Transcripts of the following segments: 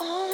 Yes,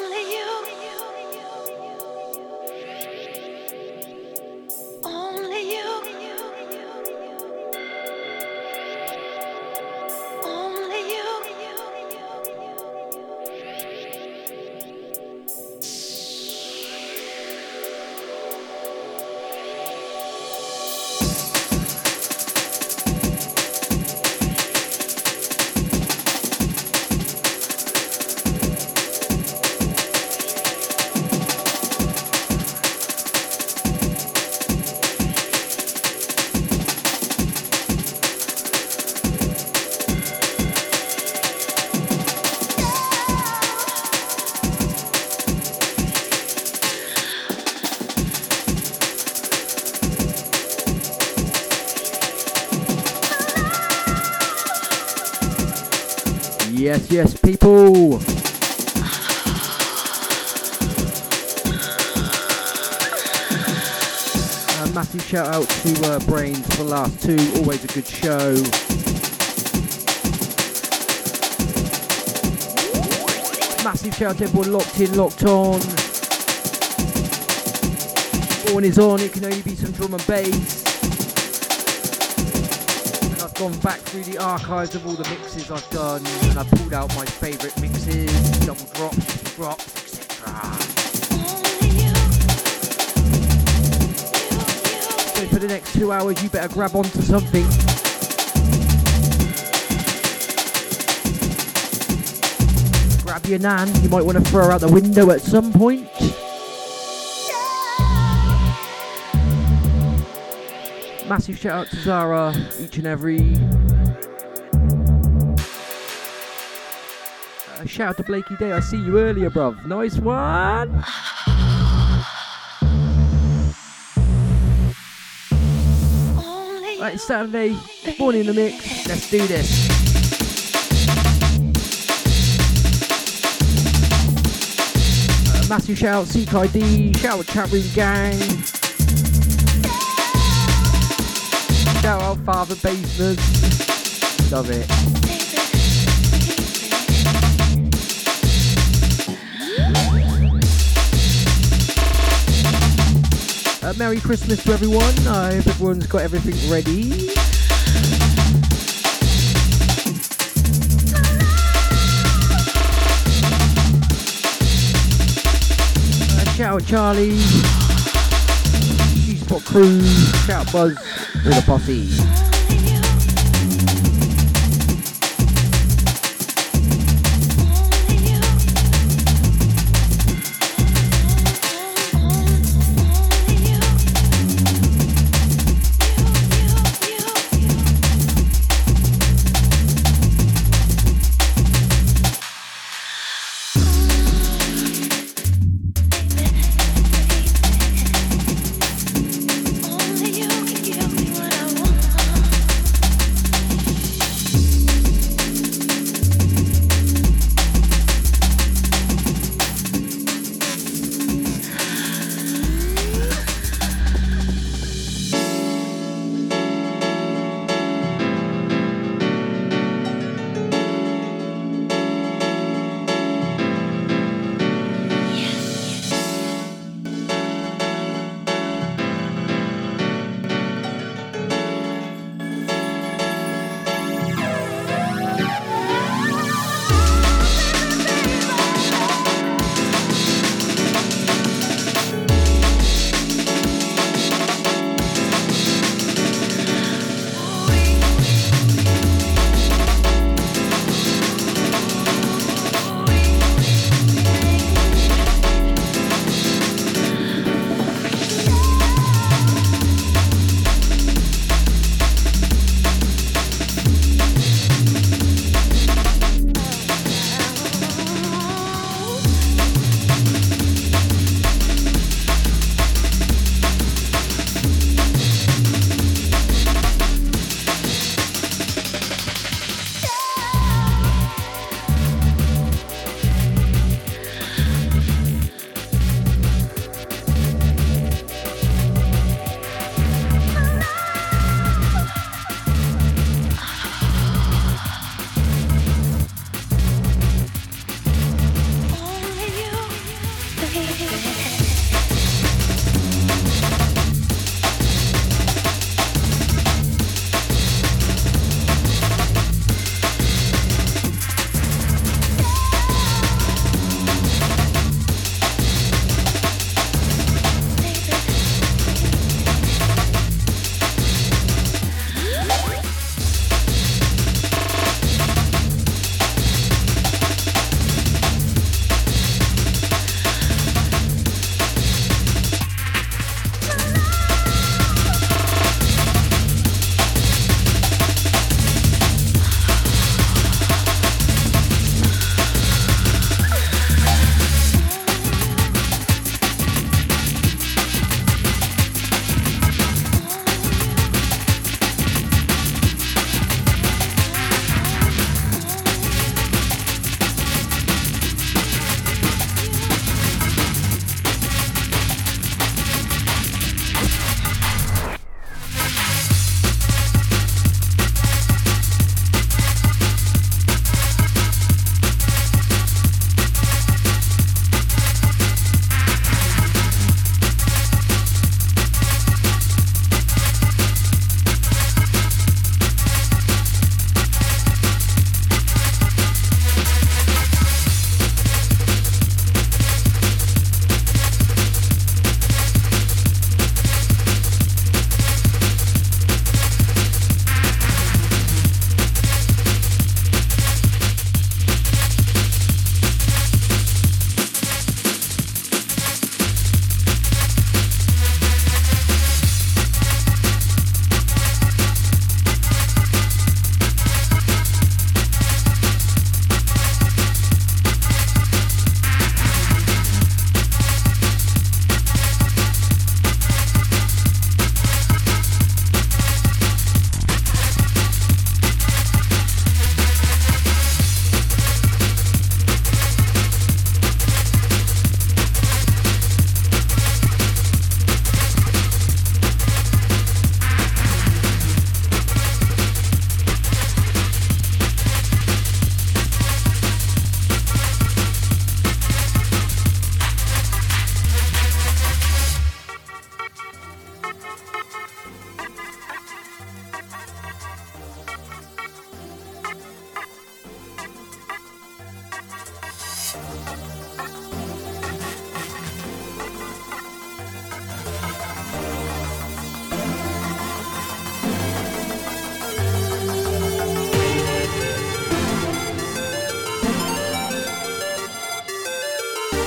Brains for the last two. Always a good show. Massive shout out to everyone locked in, locked on. Born is on, it can only be some drum and bass. And I've gone back through the archives of all the mixes I've done and I've pulled out my favourite mixes, double drops, drops, two hours, you better grab onto something. Grab your nan, you might want to throw her out the window at some point. Massive shout out to Zara each and every. Uh, shout out to Blakey Day, I see you earlier, bruv. Nice one. It's Saturday, born in the mix. Let's do this. Uh, massive shout out, ID, shout out Chat Room Gang. Shout out Father Basement. Love it. Uh, Merry Christmas to everyone. I hope everyone's got everything ready. Uh, shout out Charlie. G-Spot Crew. Shout out Buzz. All the posse.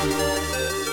Música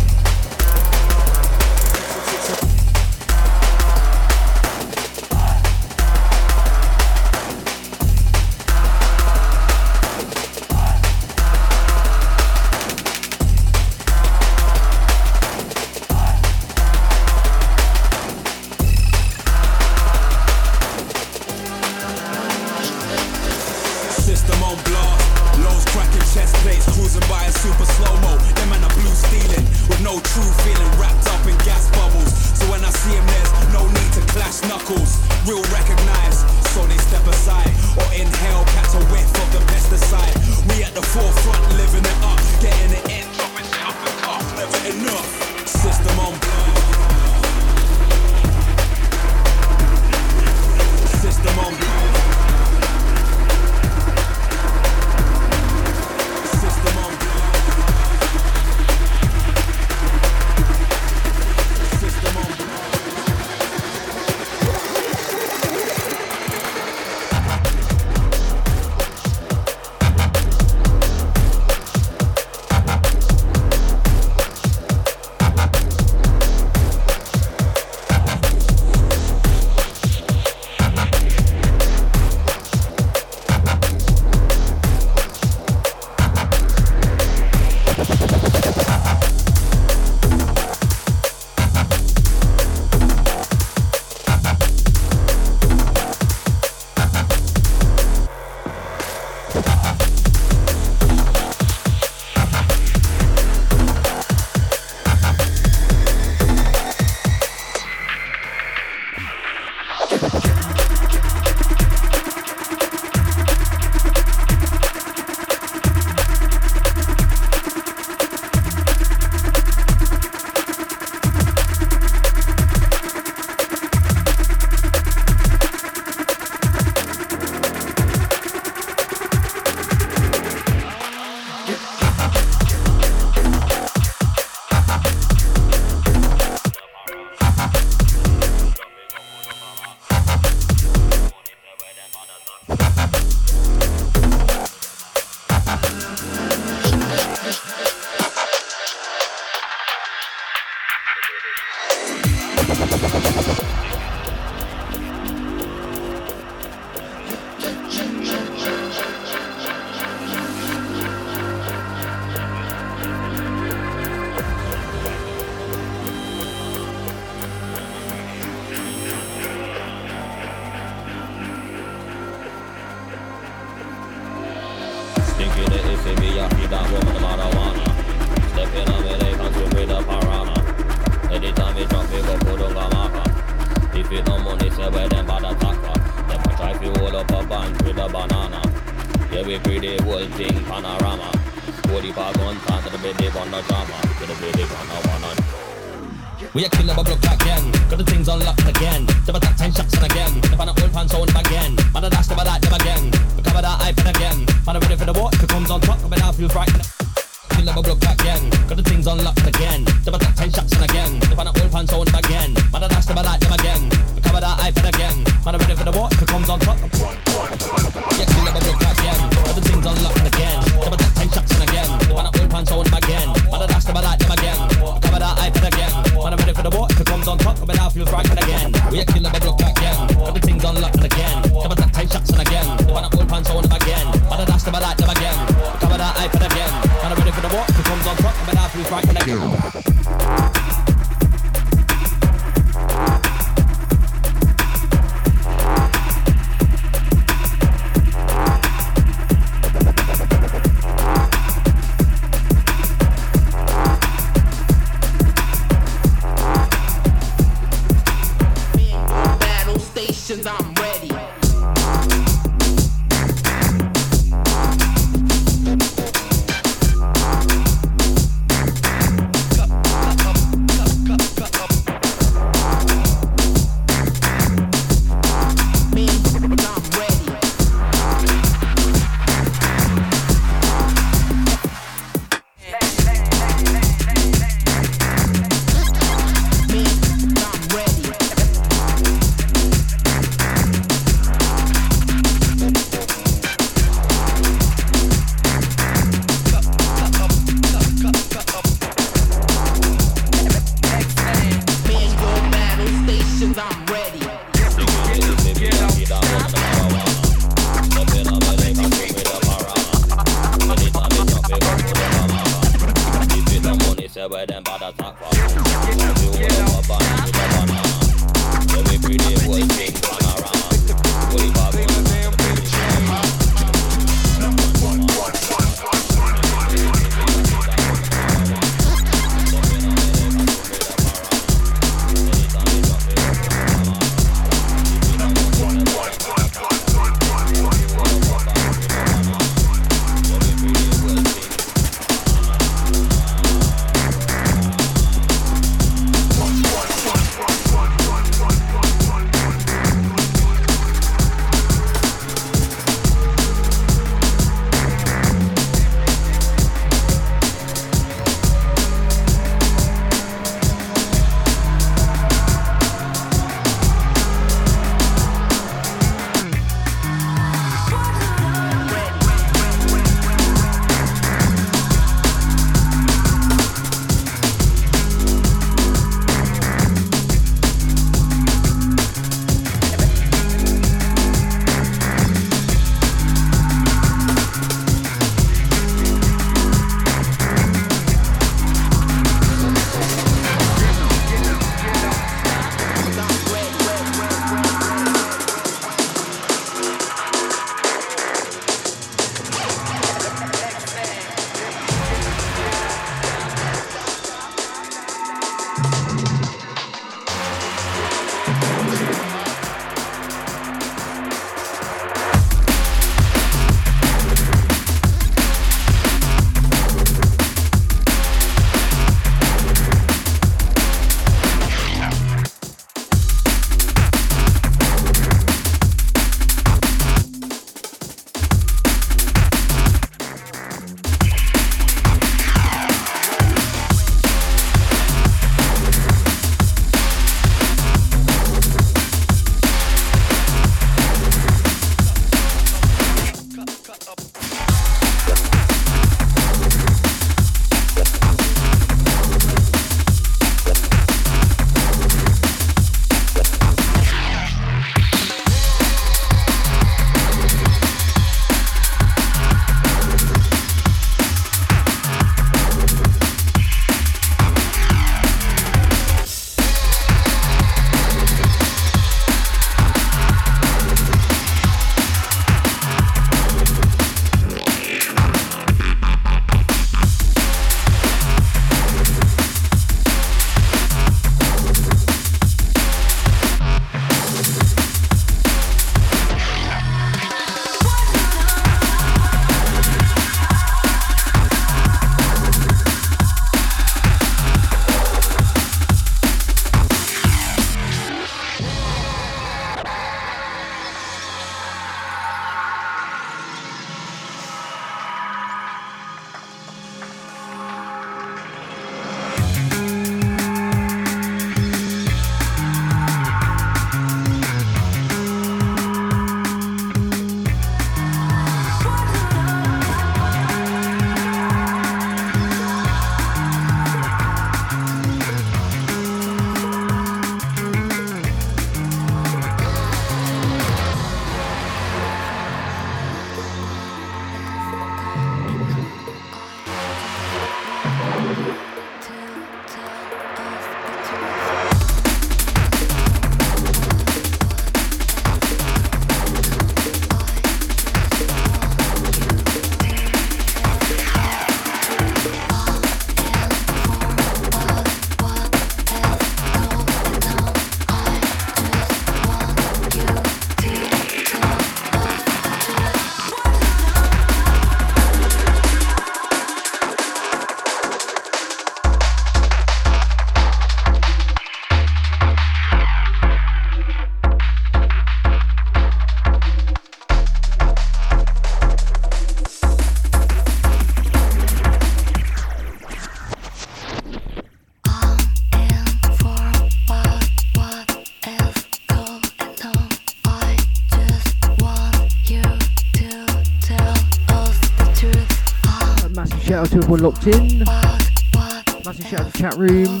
Out locked in. Massive shout out to chat room.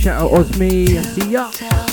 Shout out Osme. See ya.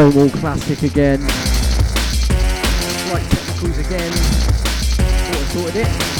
Stonewall classic again. Right technicals again. Thought I sorted it.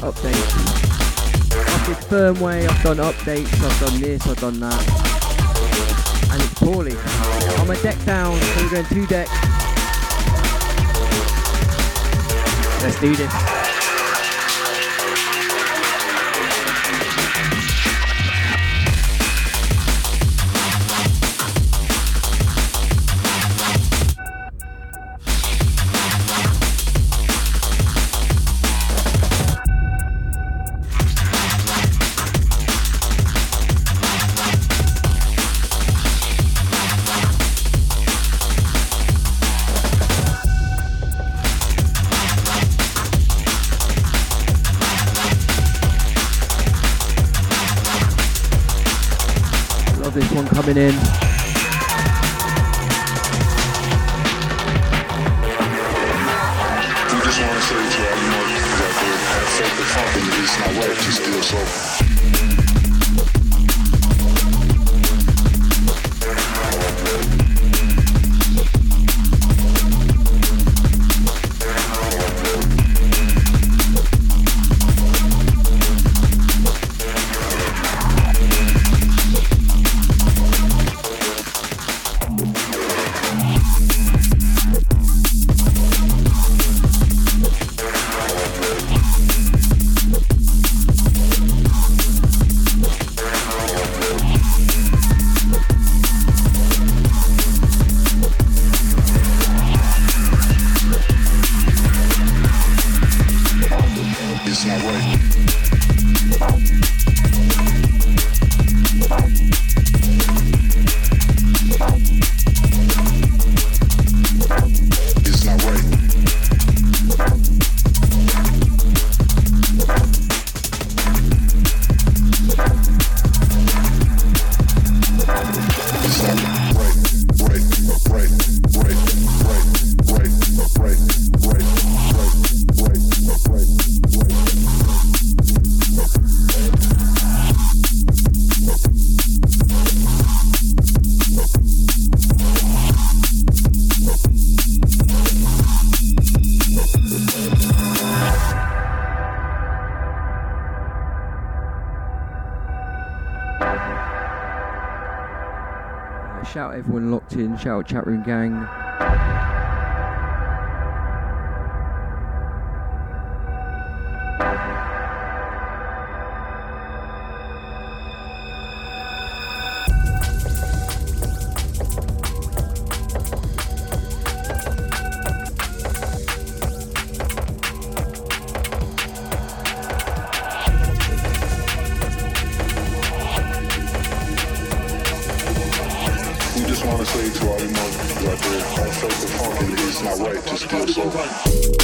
Headaches on that update. I've did firmware, I've done updates, I've done this, I've done that. And it's poorly. I'm a deck down, so we're going two decks. Let's do this. Shout out chat room gang. Right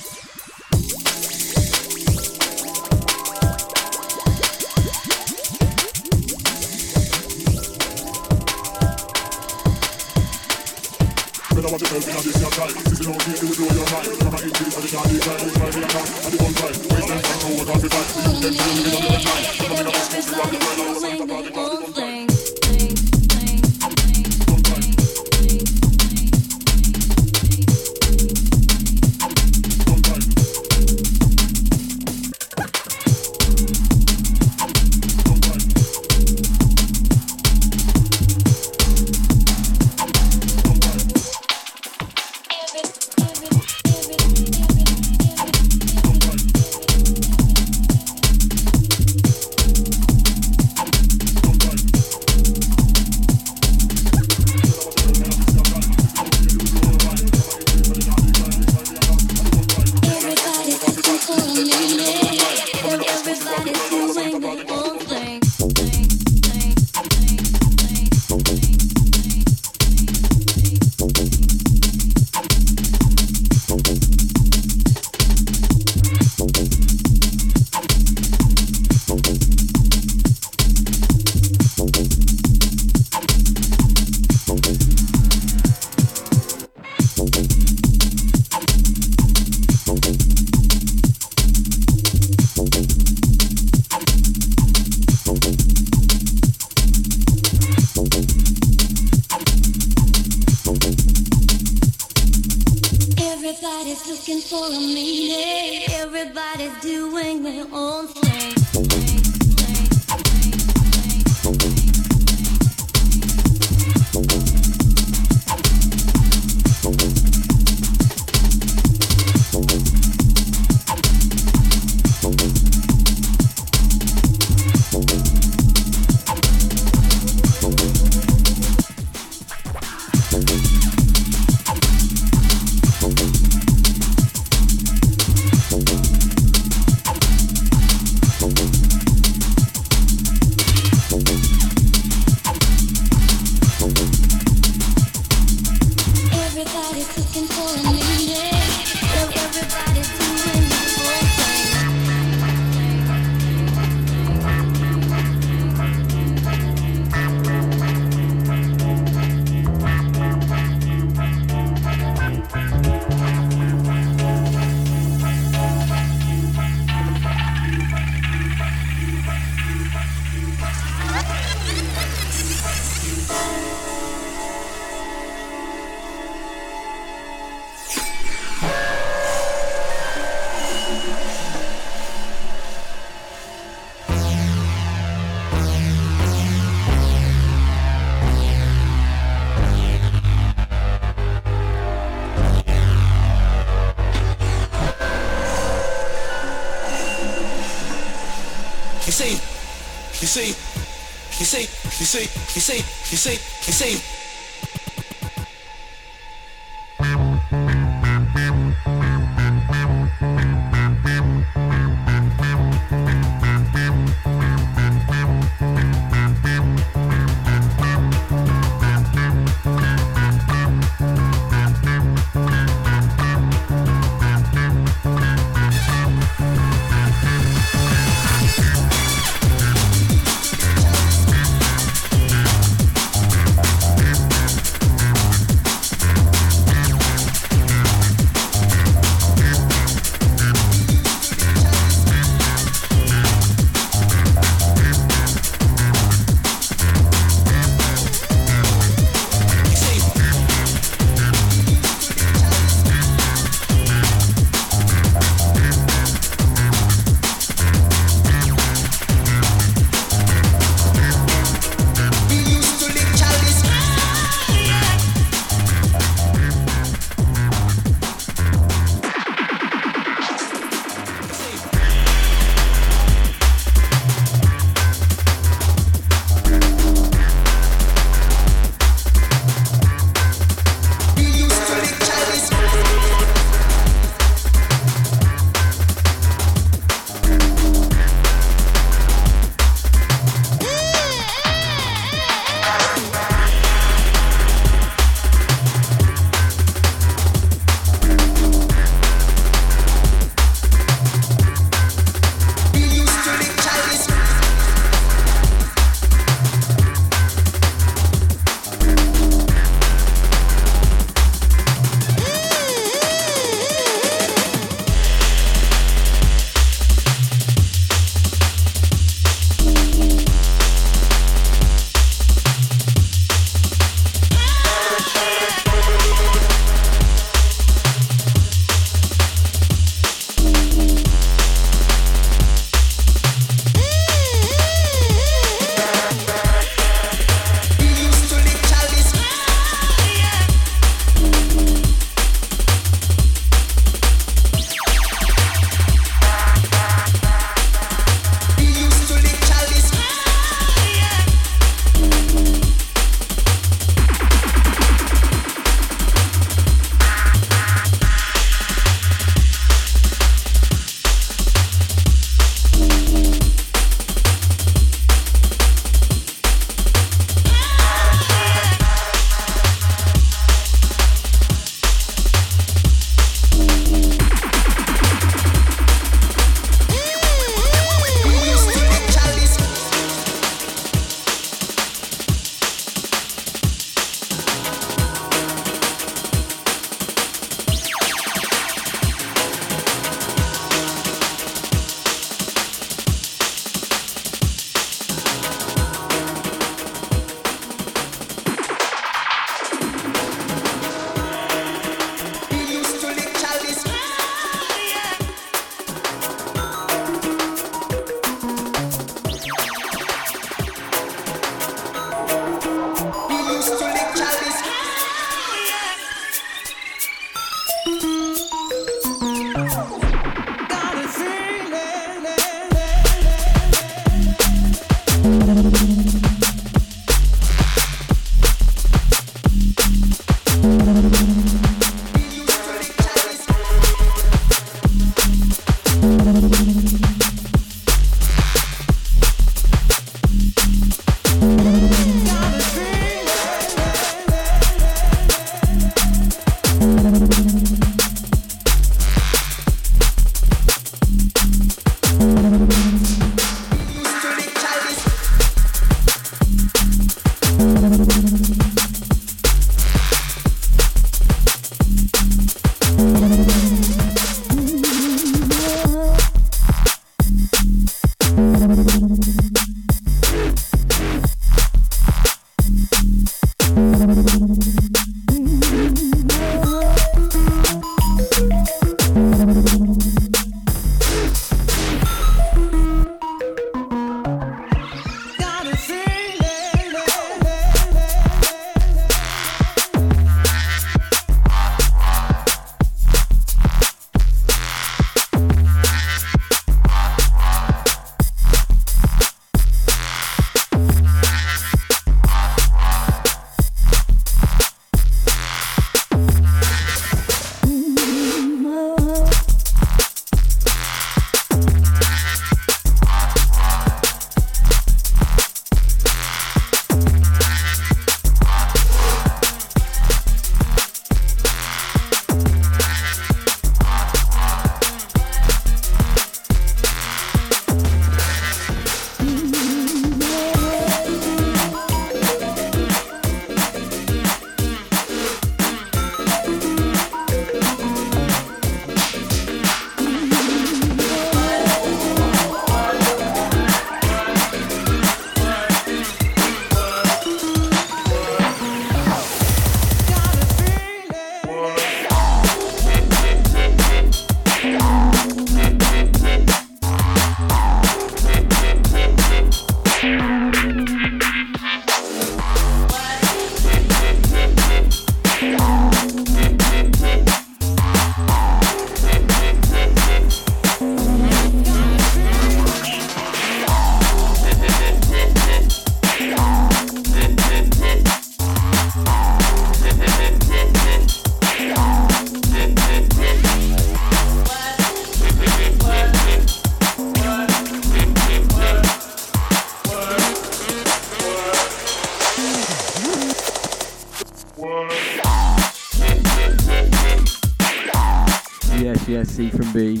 Yes, from B.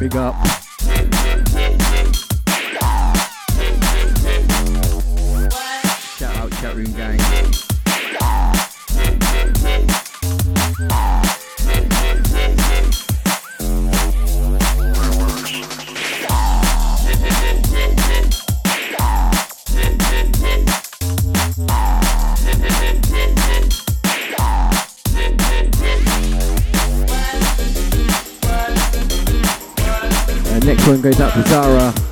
Big up. Shout out chat room gang. Goes out to Zara.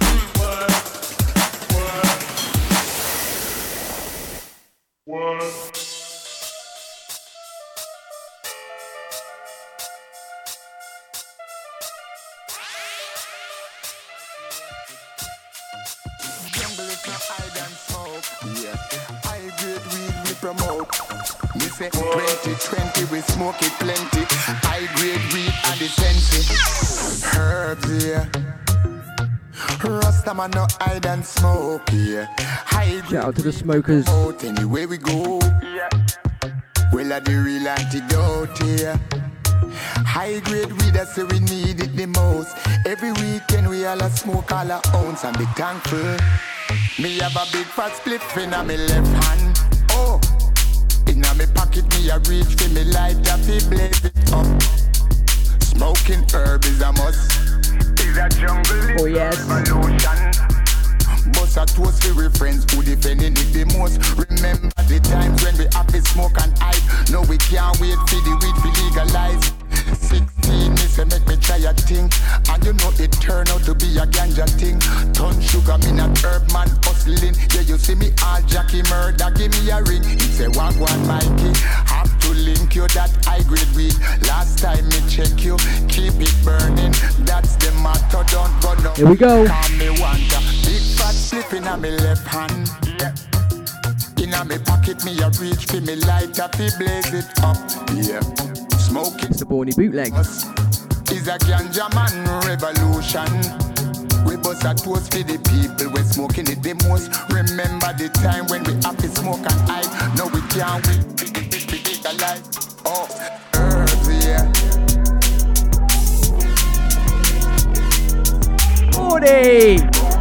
And smoke. Yeah. High grade Shout out to the smokers. promote anywhere we go. Yeah. Well, are the real antidote here. High grade weed, I say we need it the most. Every weekend we all a smoke all our ounce and be thankful. Me have a big fat split in my left hand. Oh, in my pocket me a reach for me light up it blaze it up. Smoking herb is a must. Is a jungle Oh, yes. revolution. Bust a toast for we friends who defending it the most. Remember the times when we have to smoke and hide. No, we can't wait for the weed to legalize. 16, me say make me try a thing. And you know it turn out to be a ganja thing. Ton sugar, me not herb man hustling. Yeah, you see me all Jackie murder, give me a ring. He say, walk one Mikey. To link you that high grade weed. Last time me check you, keep it burning. That's the matter, don't go no. Here we go. Call me want big fat slip in my left hand. Yeah. In my pocket, me a reach for me light up, me blaze it up. Yeah. Smoking It's the Borny bootleg. is a ganja man revolution. We bust a toast for the people we smoking it the most. Remember the time when we have to smoke and hide. No, we can't wait for the bitch to get alive. Oh, herbs, yeah.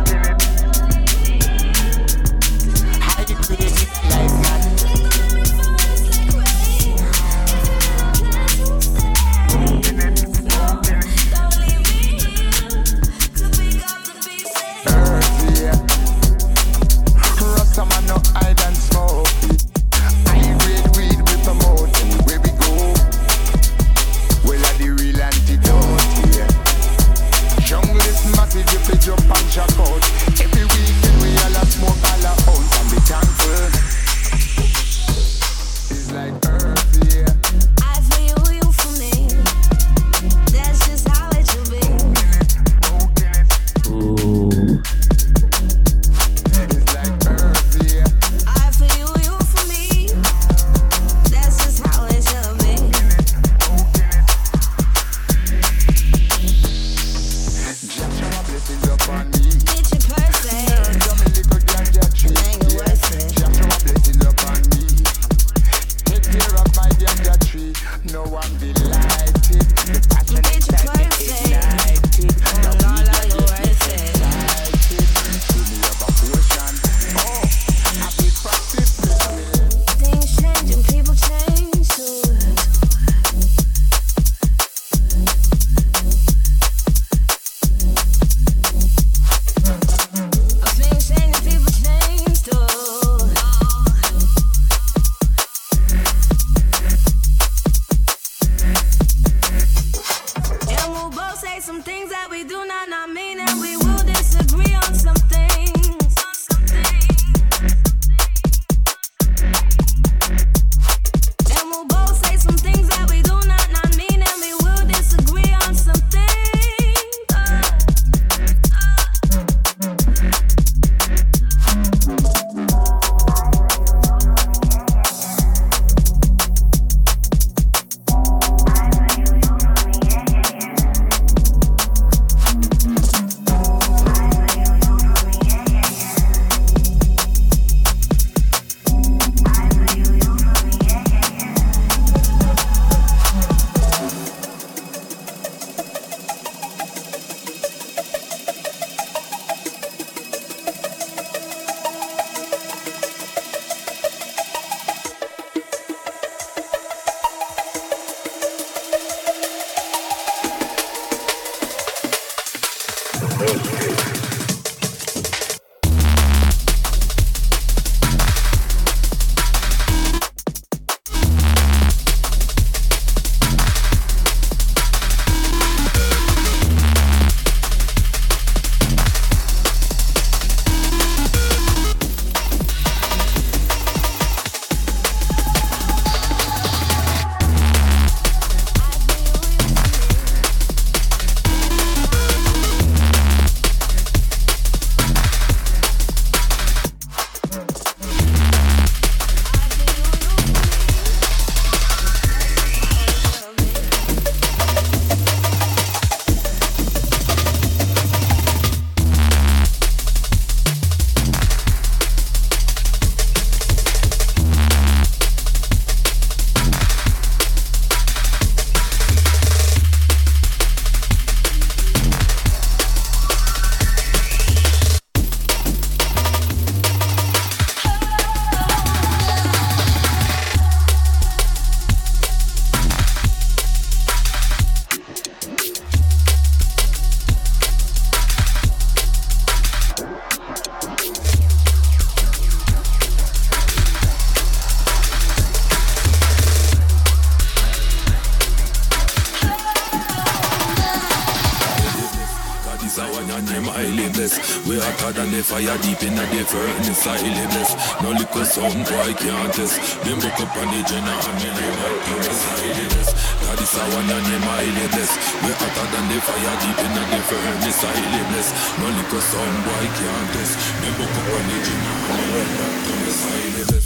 Fire deep in the furnace, I liveless. No liquor sound, boy can't test. Them book up on the jenna and me name like Prince, I liveless. God is our name, I liveless. We hotter than the fire deep in the furnace, I liveless. No liquor sound, boy can't test. Them book up on the jenna and me name like Prince, I liveless.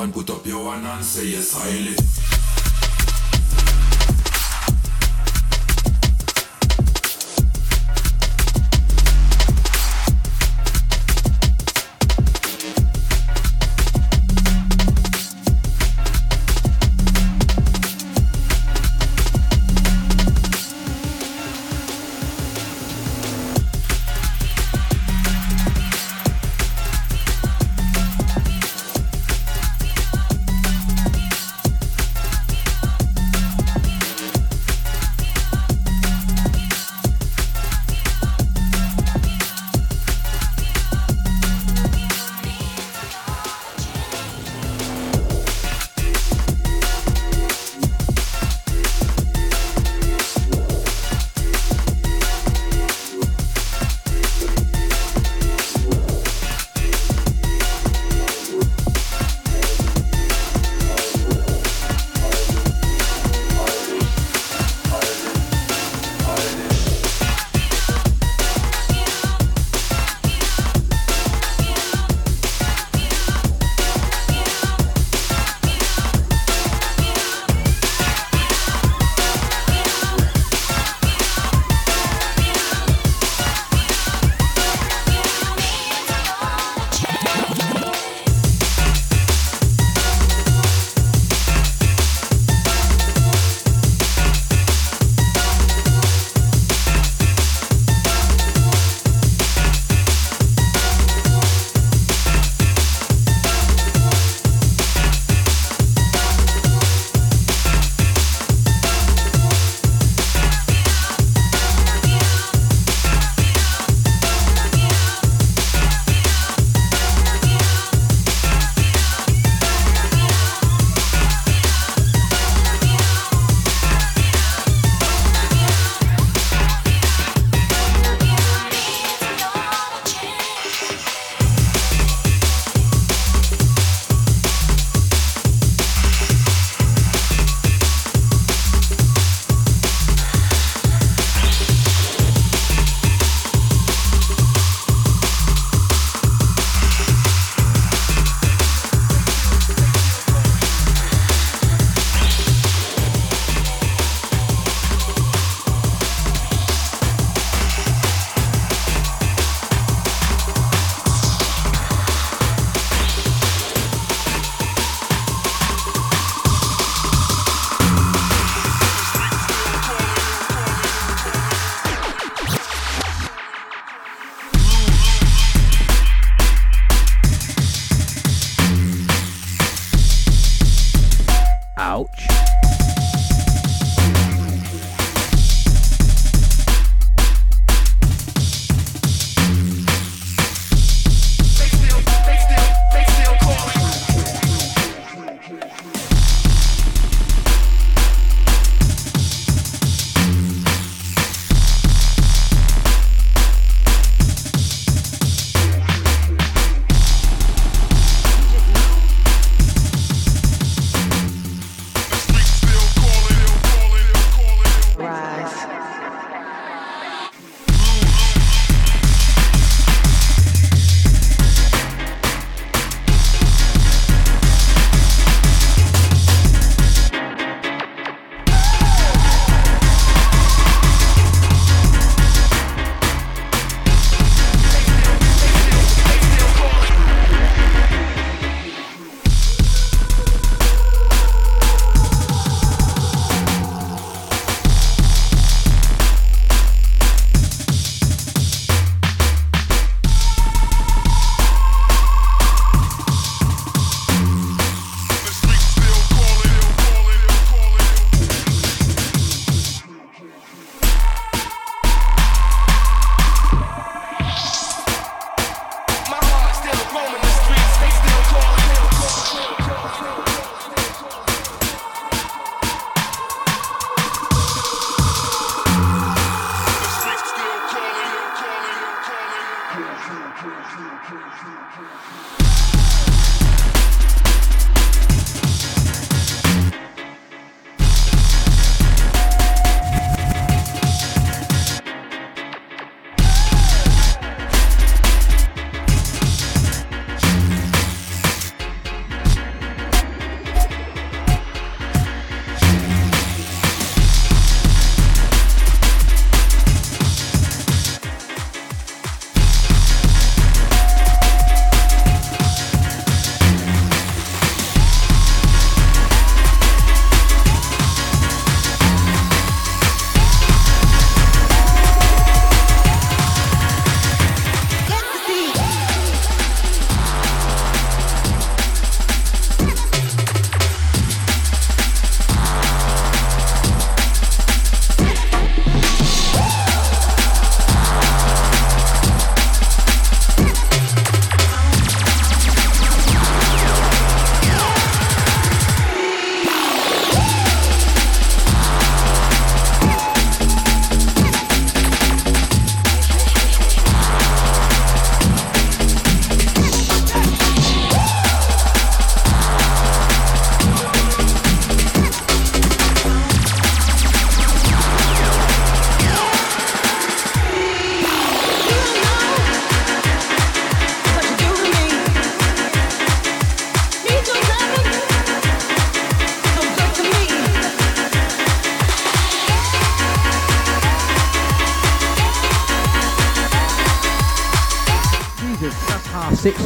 Want put up your hand and say yes, I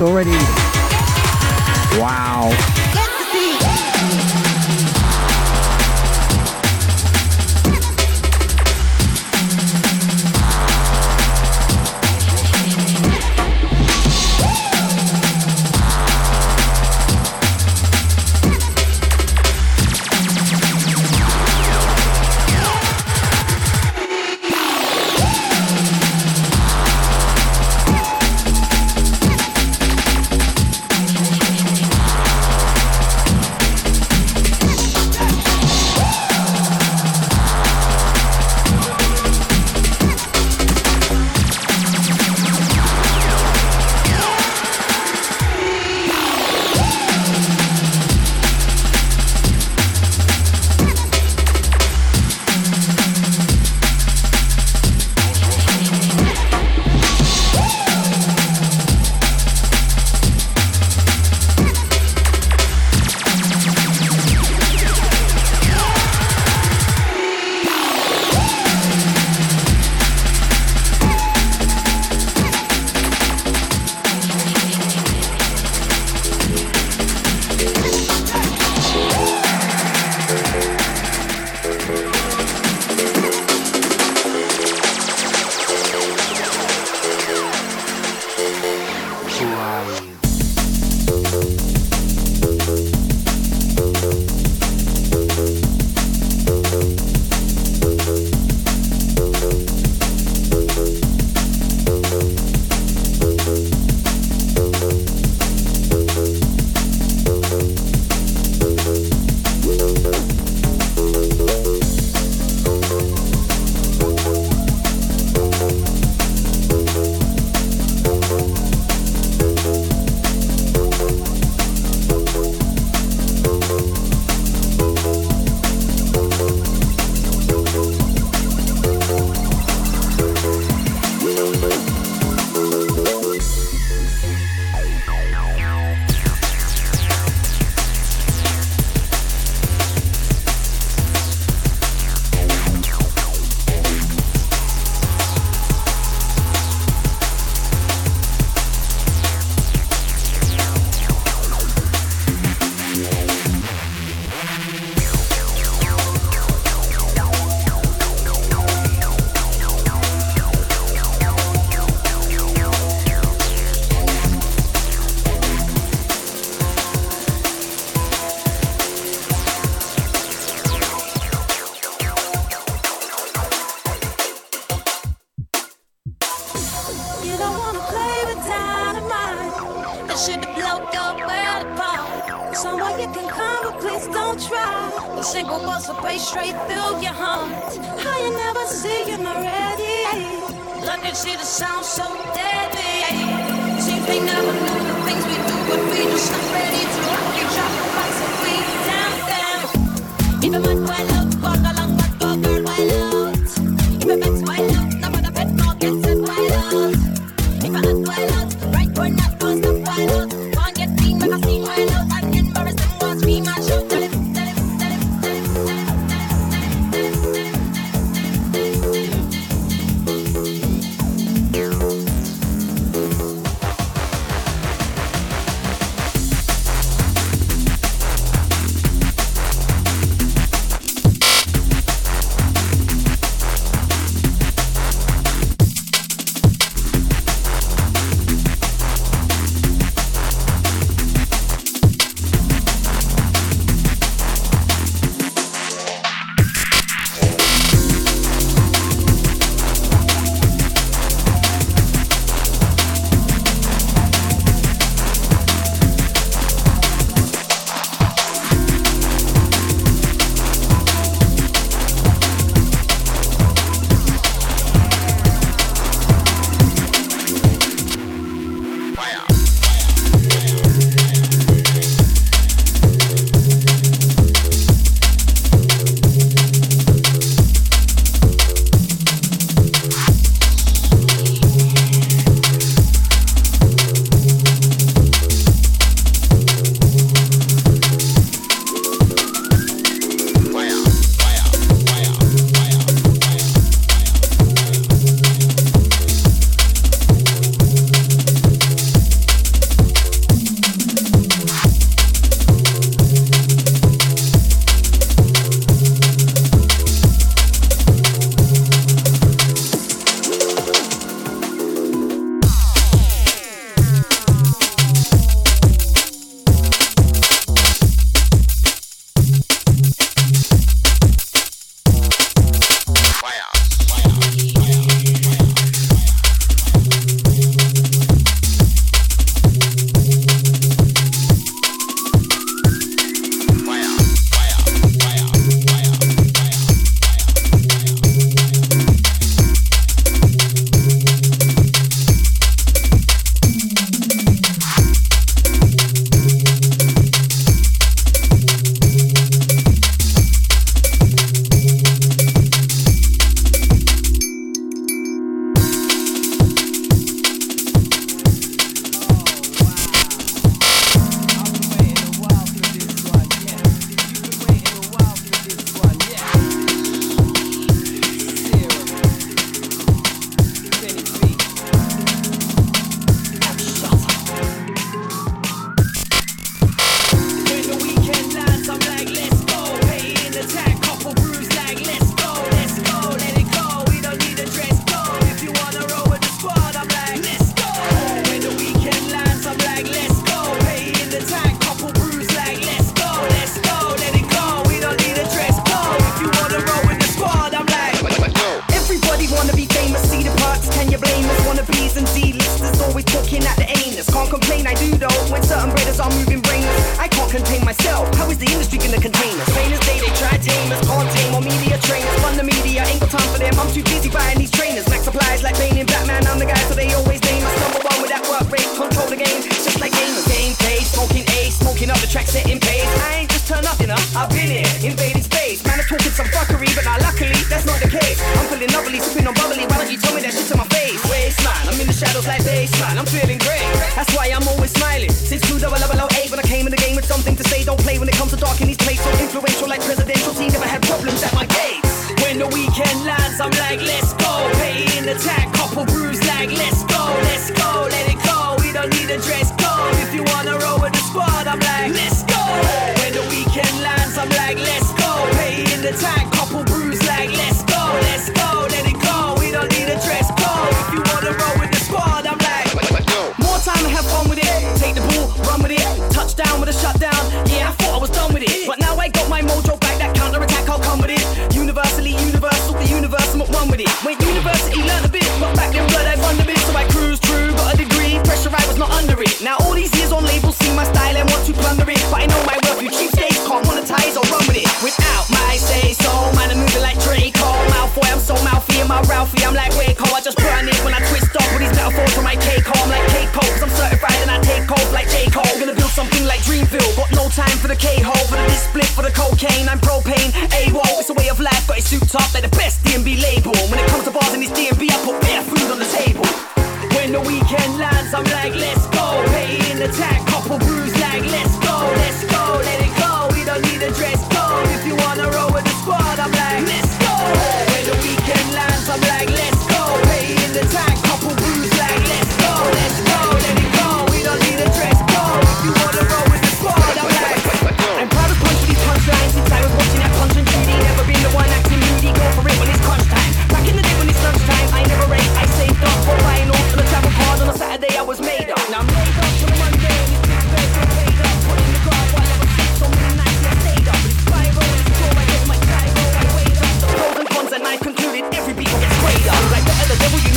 already.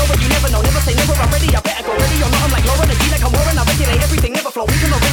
But you never know, never say never. I'm ready, I better go ready. or not, I'm like Lauren, a G like I'm Warren. I regulate everything, never flow, even though.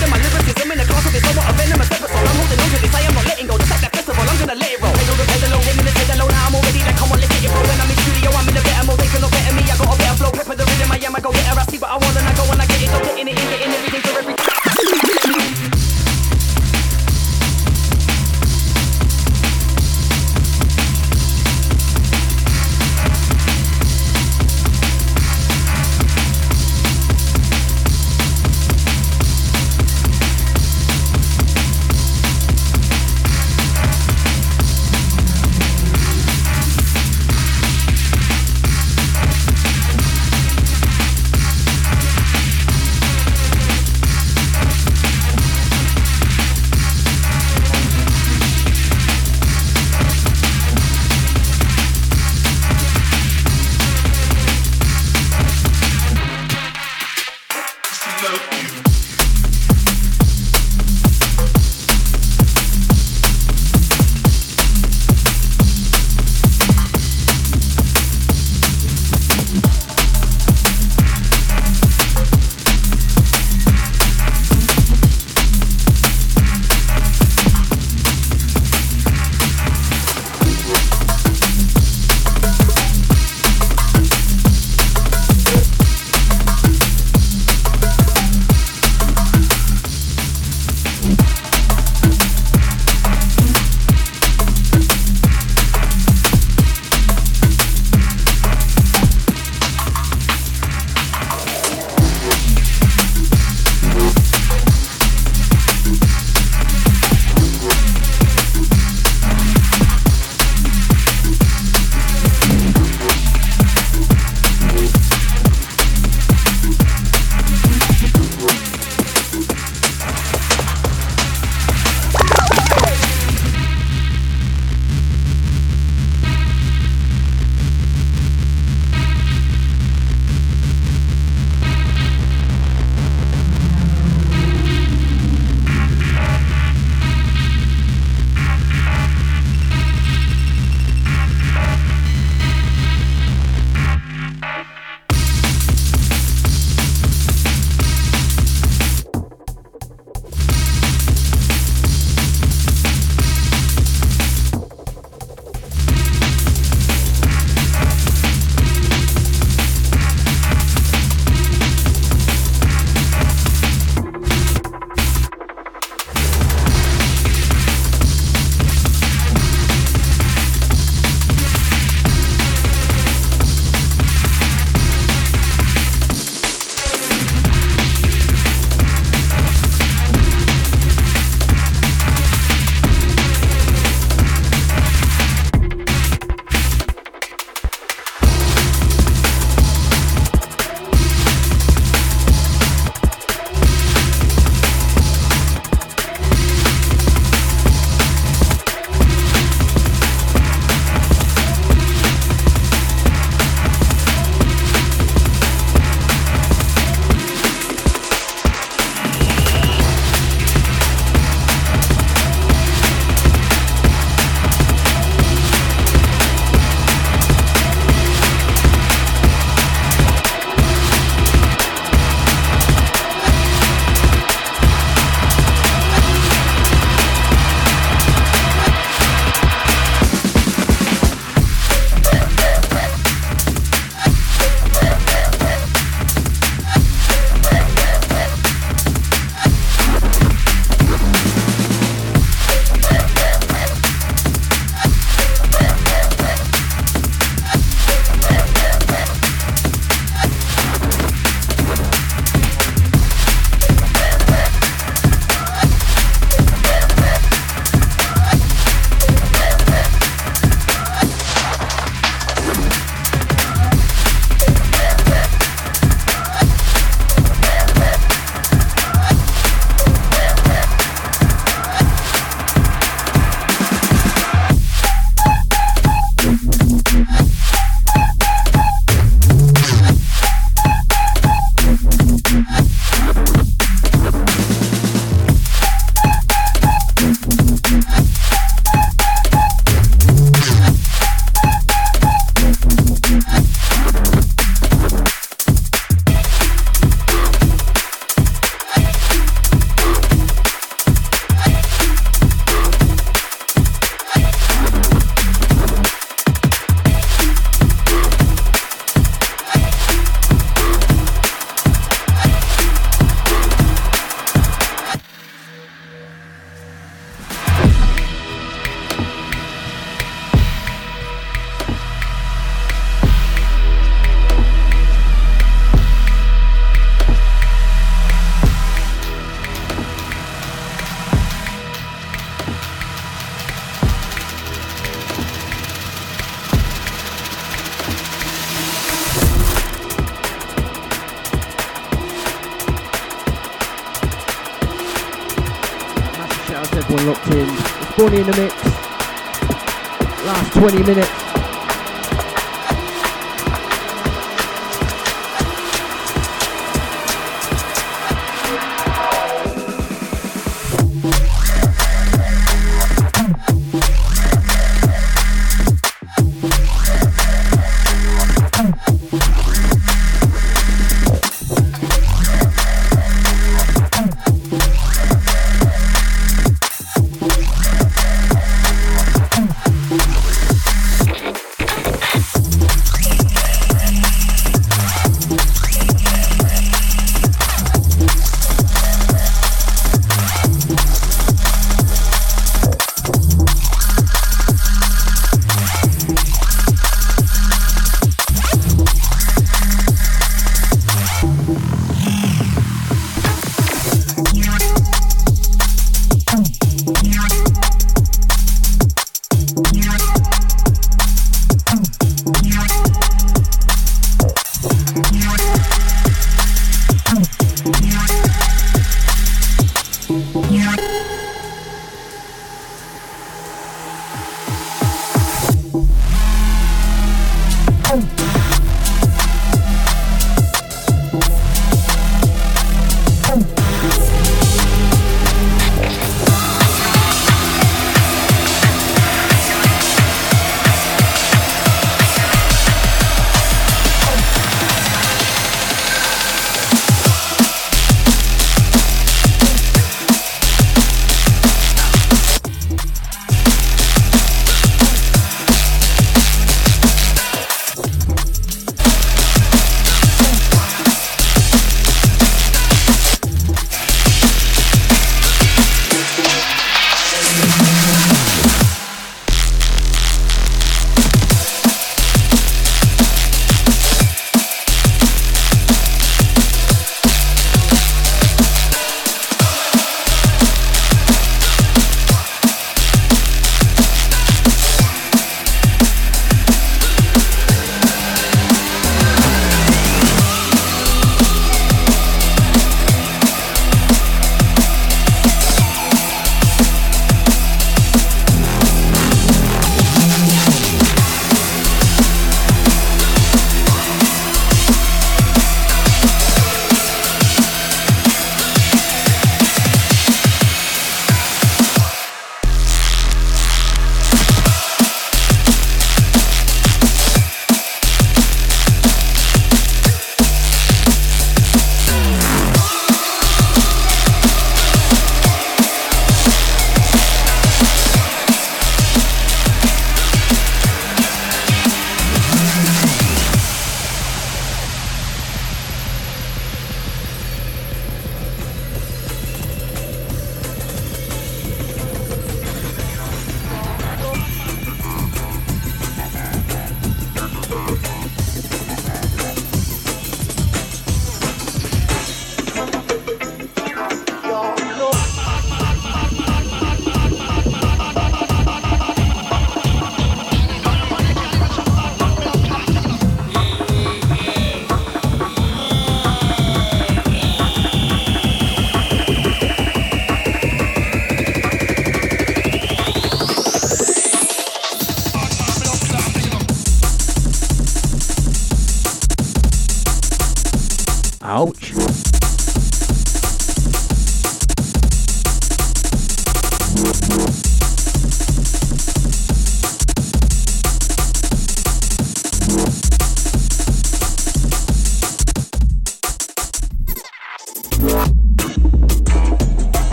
20 minutes.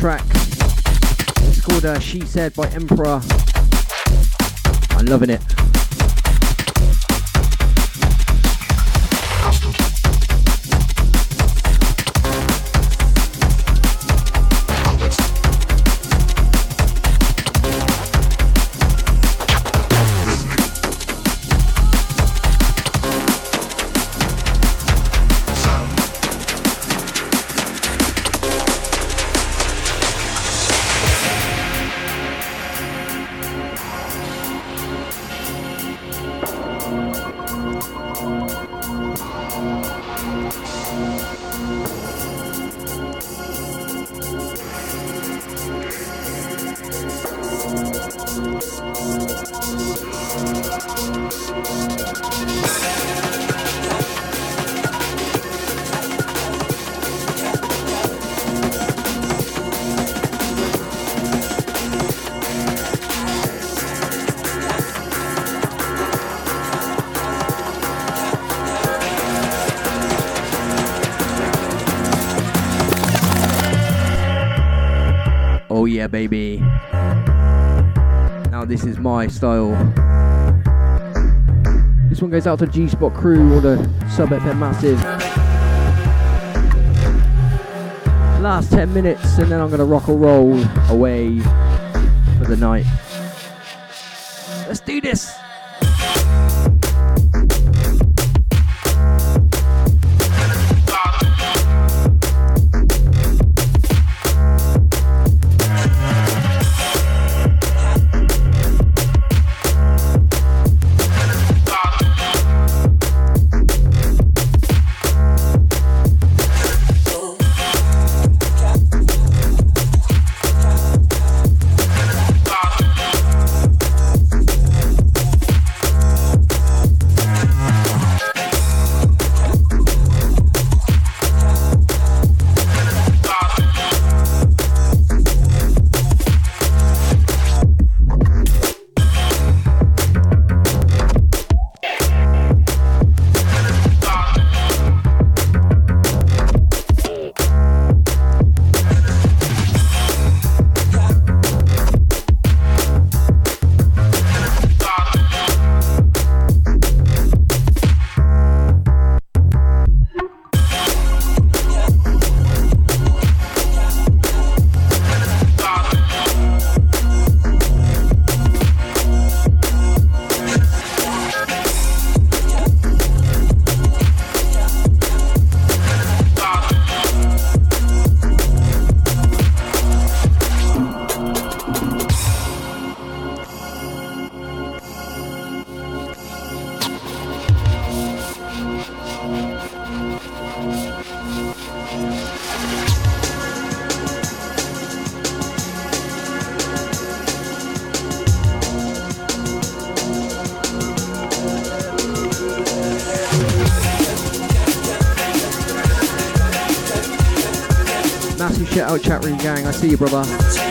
track. It's called uh, She Said by Emperor. I'm loving it. My style. This one goes out to G Spot crew or the Sub FM Massive. Last 10 minutes and then I'm gonna rock and roll away for the night. Let's do this! Out chat room gang. I see you, brother.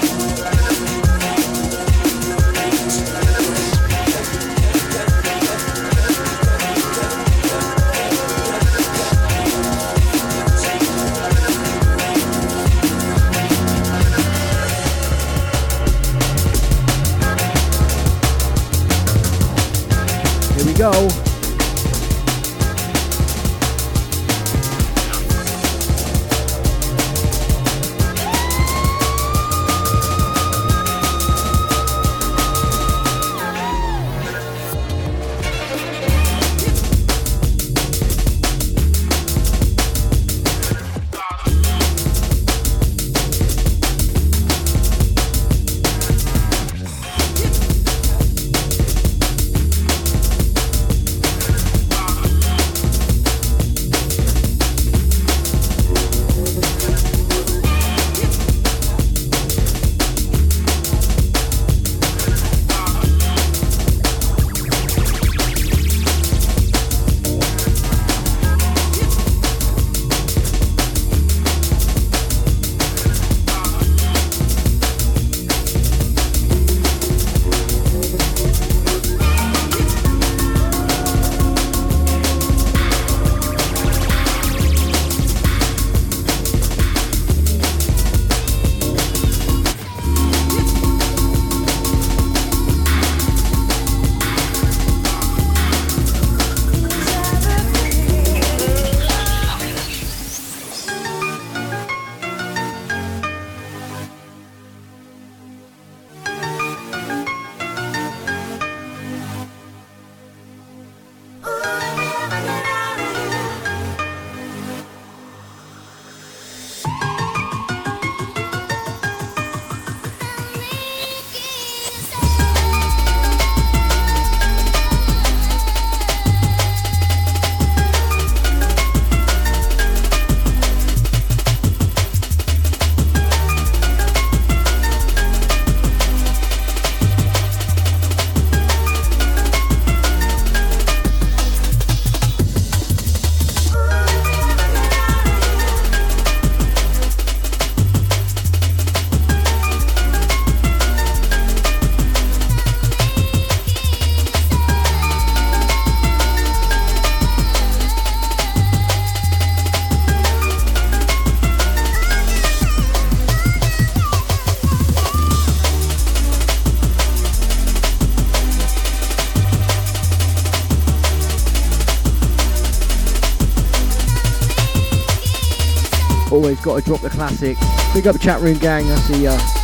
Got to drop the classic. Big up chat room gang. I see ya.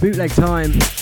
bootleg time.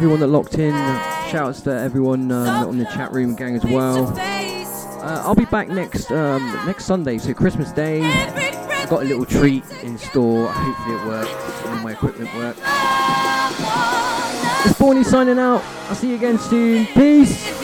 everyone that locked in. Uh, shouts to everyone um, on the chat room gang as well. Uh, I'll be back next um, next Sunday, so Christmas Day. I've got a little treat in store. Hopefully it works and my equipment works. It's Bonnie signing out. I'll see you again soon. Peace.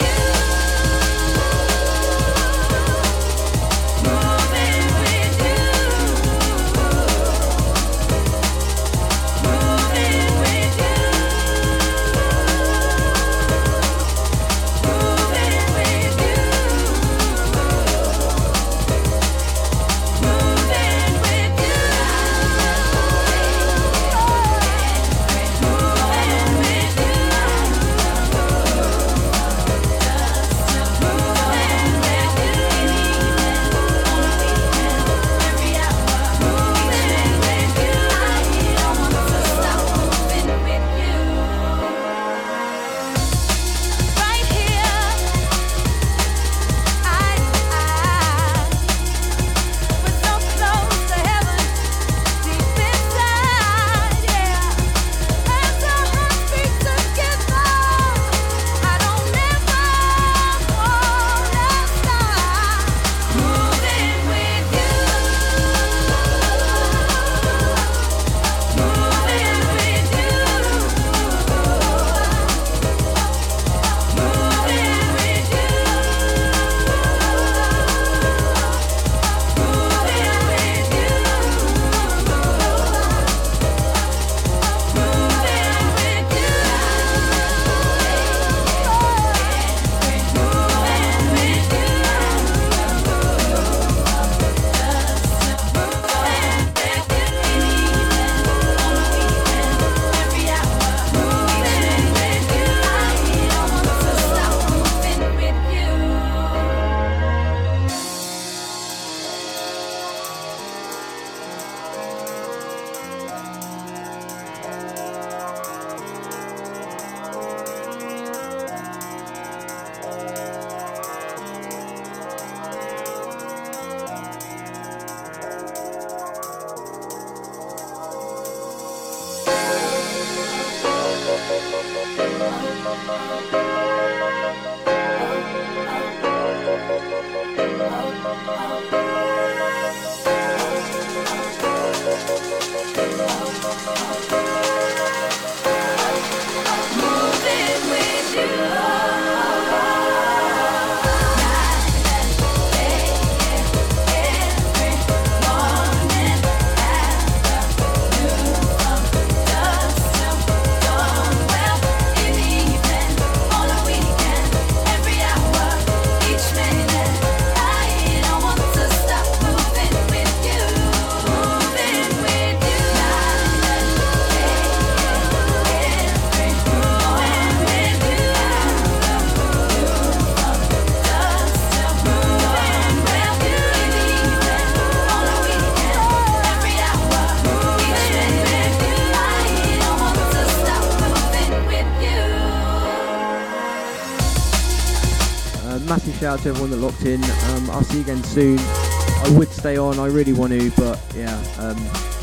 Out to everyone that locked in. Um, I'll see you again soon. I would stay on, I really want to, but yeah, um,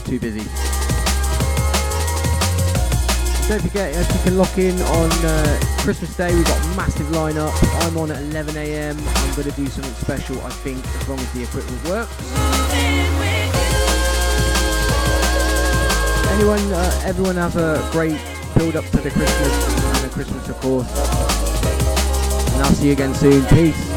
too busy. Don't forget, if you can lock in on uh, Christmas Day, we've got a massive lineup. I'm on at 11am. I'm going to do something special, I think, as long as the equipment works. Anyone, uh, everyone have a great build up to the Christmas and the Christmas, of course. And I'll see you again soon. Peace.